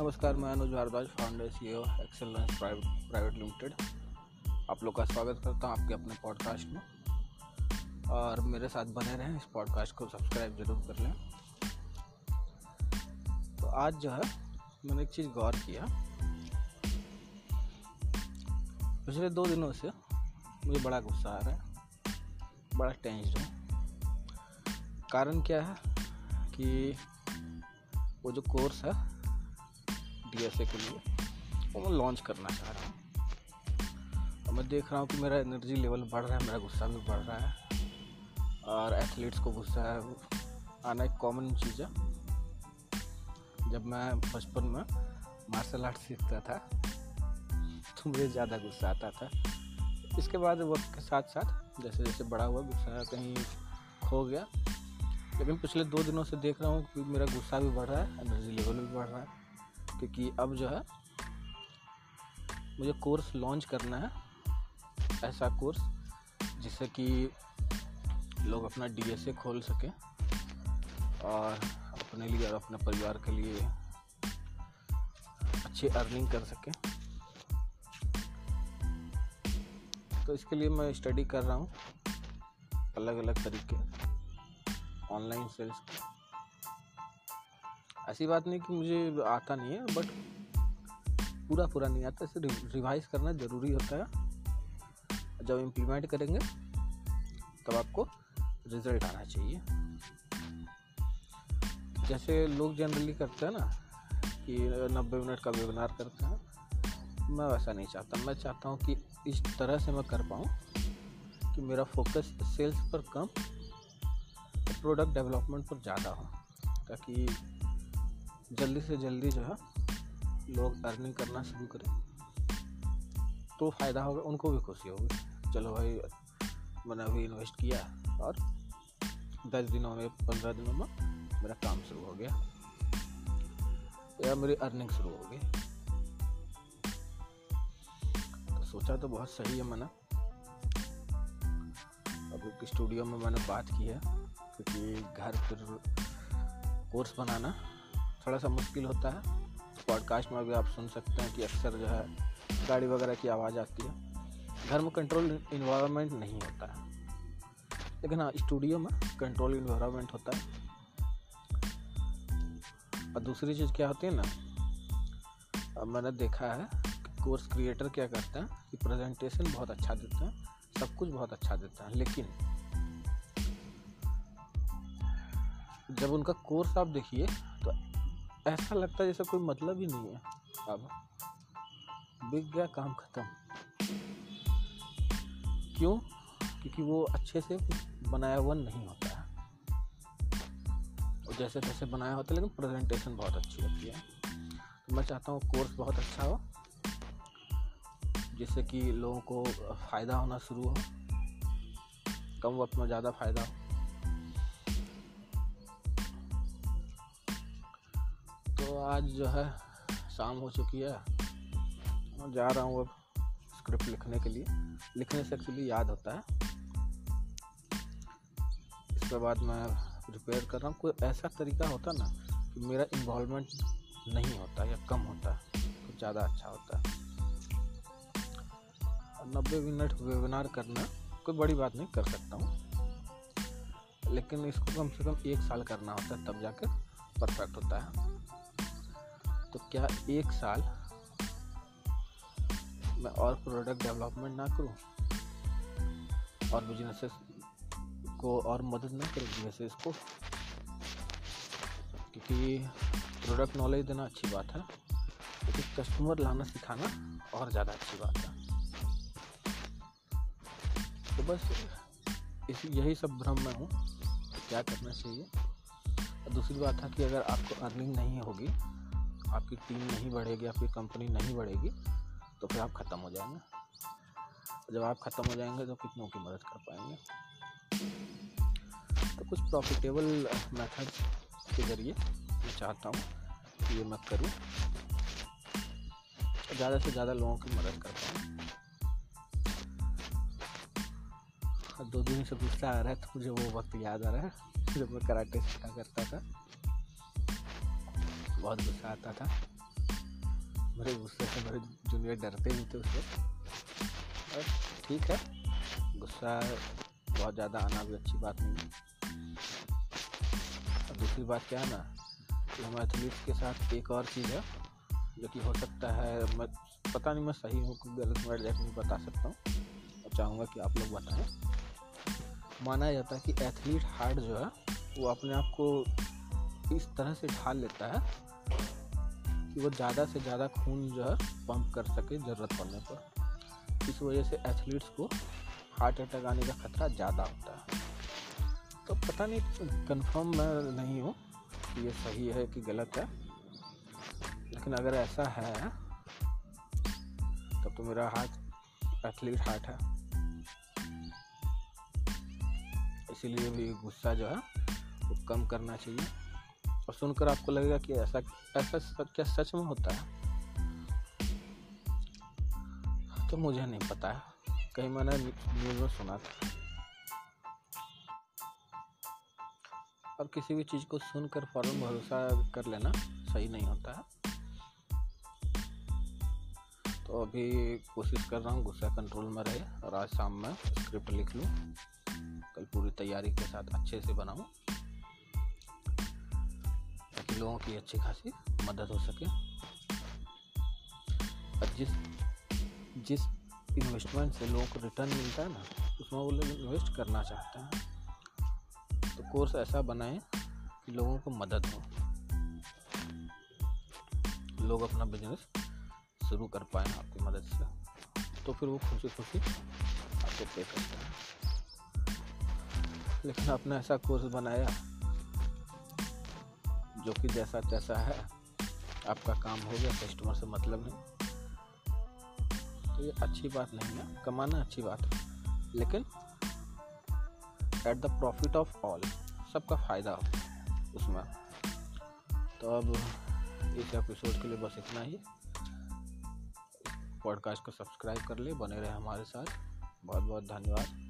नमस्कार, मैं Anuj Bhardwaj founder CEO excellence private limited आप लोग का स्वागत करता हूँ आपके अपने पॉडकास्ट में। और मेरे साथ बने रहें, इस पॉडकास्ट को सब्सक्राइब ज़रूर कर लें। तो आज जो है, मैंने एक चीज़ गौर किया। पिछले दो दिनों से मुझे बड़ा गुस्सा आ रहा है, बड़ा टेंस्ड हूँ। कारण क्या है कि वो जो कोर्स है डी एस ए के लिए वो मैं लॉन्च करना चाह रहा हूँ। और मैं देख रहा हूँ कि मेरा एनर्जी लेवल बढ़ रहा है, मेरा गुस्सा भी बढ़ रहा है, और एथलीट्स को गुस्सा है। आना एक कॉमन चीज़ है। जब मैं बचपन में मार्शल आर्ट सीखता था तो मुझे ज़्यादा गुस्सा आता था। इसके बाद वक्त के साथ साथ, जैसे जैसे बड़ा हुआ, गुस्सा कहीं खो गया। लेकिन पिछले दो दिनों से देख रहा हूँ कि मेरा गुस्सा भी बढ़ रहा है एनर्जी लेवल भी बढ़ रहा है। क्योंकि अब जो है, मुझे कोर्स लॉन्च करना है, ऐसा कोर्स जिससे कि लोग अपना डीएसए खोल सकें और अपने लिए और अपने परिवार के लिए अच्छी अर्निंग कर सकें। तो इसके लिए मैं स्टडी कर रहा हूँ अलग अलग तरीके ऑनलाइन सेल्स ऐसी बात नहीं कि मुझे आता नहीं है बट पूरा पूरा नहीं आता इसे रिवाइज करना ज़रूरी होता है। जब इम्प्लीमेंट करेंगे, तब आपको रिज़ल्ट आना चाहिए। जैसे लोग जनरली करते हैं ना, कि नब्बे मिनट का वेबिनार करते हैं, मैं वैसा नहीं चाहता। मैं चाहता हूँ कि इस तरह से मैं कर पाऊँ कि मेरा फोकस सेल्स पर कम प्रोडक्ट डेवलपमेंट पर ज़्यादा हो, ताकि जल्दी से जल्दी जो है, लोग अर्निंग करना शुरू करें। तो फ़ायदा होगा, उनको भी खुशी होगी। चलो भाई, मैंने अभी इन्वेस्ट किया और दस दिनों में, पंद्रह दिनों में मेरा काम शुरू हो गया। या मेरी अर्निंग शुरू हो गई। तो सोचा तो बहुत सही है मैंने। अब स्टूडियो में मैंने बात की है, क्योंकि घर फिर कोर्स बनाना थोड़ा सा मुश्किल होता है। पॉडकास्ट में भी आप सुन सकते हैं कि अक्सर जो है, गाड़ी वगैरह की आवाज़ आती है। घर में कंट्रोल इन्वायरमेंट नहीं होता है। लेकिन हाँ स्टूडियो में कंट्रोल इन्वायरमेंट होता है। और दूसरी चीज़ क्या होती है ना, अब मैंने देखा है कि कोर्स क्रिएटर क्या करते हैं कि प्रेजेंटेशन बहुत अच्छा देते हैं, सब कुछ बहुत अच्छा देता है। लेकिन जब उनका कोर्स आप देखिए तो ऐसा लगता है जैसे कोई मतलब ही नहीं है। अब बिक गया काम ख़त्म। क्यों? क्योंकि वो अच्छे से बनाया हुआ नहीं होता है। और जैसे तैसे बनाया होता है, लेकिन प्रेजेंटेशन बहुत अच्छी होती है। तो मैं चाहता हूँ कोर्स बहुत अच्छा हो, जिससे कि लोगों को फ़ायदा होना शुरू हो। कम वक्त में ज़्यादा फ़ायदा हो। आज जो है, शाम हो चुकी है। मैं जा रहा हूँ अब स्क्रिप्ट लिखने के लिए। लिखने से एक्चुअली याद होता है। इसके बाद मैं प्रिपेयर कर रहा हूँ। कोई ऐसा तरीका होता ना कि मेरा इन्वॉल्वमेंट नहीं होता या कम होता है तो ज़्यादा अच्छा होता। है नब्बे मिनट वेबिनार करना, कोई बड़ी बात नहीं, कर सकता हूँ। लेकिन इसको कम से कम एक साल करना होता है, तब जाकर परफेक्ट होता है। तो क्या एक साल मैं और प्रोडक्ट डेवलपमेंट ना करूँ? और बिजनेसेस को और मदद ना करूँ बिजनेसेस को? क्योंकि प्रोडक्ट नॉलेज देना अच्छी बात है, लेकिन कस्टमर लाना सिखाना और ज़्यादा अच्छी बात है। तो बस इस, यही सब भ्रम में हूँ तो क्या करना चाहिए। और दूसरी बात है कि अगर आपको अर्निंग नहीं होगी आपकी टीम नहीं बढ़ेगी, आपकी कंपनी नहीं बढ़ेगी तो फिर आप ख़त्म हो जाएँगे। जब आप ख़त्म हो जाएँगे तो कितनों की मदद कर पाएँगे? तो कुछ प्रॉफिटेबल मेथड के ज़रिए मैं चाहता हूँ कि ये मैं करूँ। ज़्यादा से ज़्यादा लोगों की मदद कर पाऊँ। दो दिन से गुस्सा आ रहा है तो मुझे वो वक्त याद आ रहा है, जब मैं कराटे सीखा करता था। बहुत गुस्सा आता था। मेरे गुस्से से मेरे जूनियर डरते भी थे उससे और ठीक है, गुस्सा बहुत ज़्यादा आना भी अच्छी बात नहीं है। और दूसरी बात क्या है ना, कि हम एथलीट्स के साथ एक और चीज़ है, जो कि हो सकता है, मैं पता नहीं, मैं सही हूँ गलत मैं एग्जैक्ट नहीं बता सकता हूँ। और चाहूँगा कि आप लोग बताएँ। माना जाता है कि एथलीट हार्ट जो है, वो अपने आप को इस तरह से ढाल लेता है कि वो ज़्यादा से ज़्यादा खून जो है पंप कर सके ज़रूरत पड़ने पर। इस वजह से एथलीट्स को हार्ट अटैक आने का खतरा ज़्यादा होता है। तो पता नहीं कंफर्म मैं नहीं हूँ कि ये सही है कि गलत है। लेकिन अगर ऐसा है, तब तो मेरा हार्ट, एथलीट हार्ट है। इसीलिए भी गुस्सा जो है वो कम करना चाहिए। और सुनकर आपको लगेगा कि ऐसा ऐसा सब क्या सच में होता है? तो मुझे नहीं पता है। कहीं मैंने न्यूज़ में सुना था। और किसी भी चीज़ को सुनकर फ़ौरन भरोसा कर लेना सही नहीं होता है। तो अभी कोशिश कर रहा हूँ, गुस्सा कंट्रोल में रहे और आज शाम में स्क्रिप्ट लिख लूँ। कल पूरी तैयारी के साथ अच्छे से बनाऊँ। लोगों की अच्छी खासी मदद हो सके। और जिस जिस इन्वेस्टमेंट से लोगों को रिटर्न मिलता है ना, उसमें वो लोग इन्वेस्ट करना चाहते हैं। तो कोर्स ऐसा बनाएँ कि लोगों को मदद हो। लोग अपना बिज़नेस शुरू कर पाए आपकी मदद से। तो फिर वो खुशी खुशी आपको पे करते हैं। लेकिन आपने ऐसा कोर्स बनाया जो कि जैसा तैसा है, आपका काम हो गया कस्टमर से मतलब नहीं तो ये अच्छी बात नहीं है, कमाना अच्छी बात है। लेकिन at the profit of all सबका फ़ायदा हो उसमें। तो अब इस एपिसोड के लिए बस इतना ही। पॉडकास्ट को सब्सक्राइब कर ले, बने रहे हमारे साथ। बहुत बहुत धन्यवाद।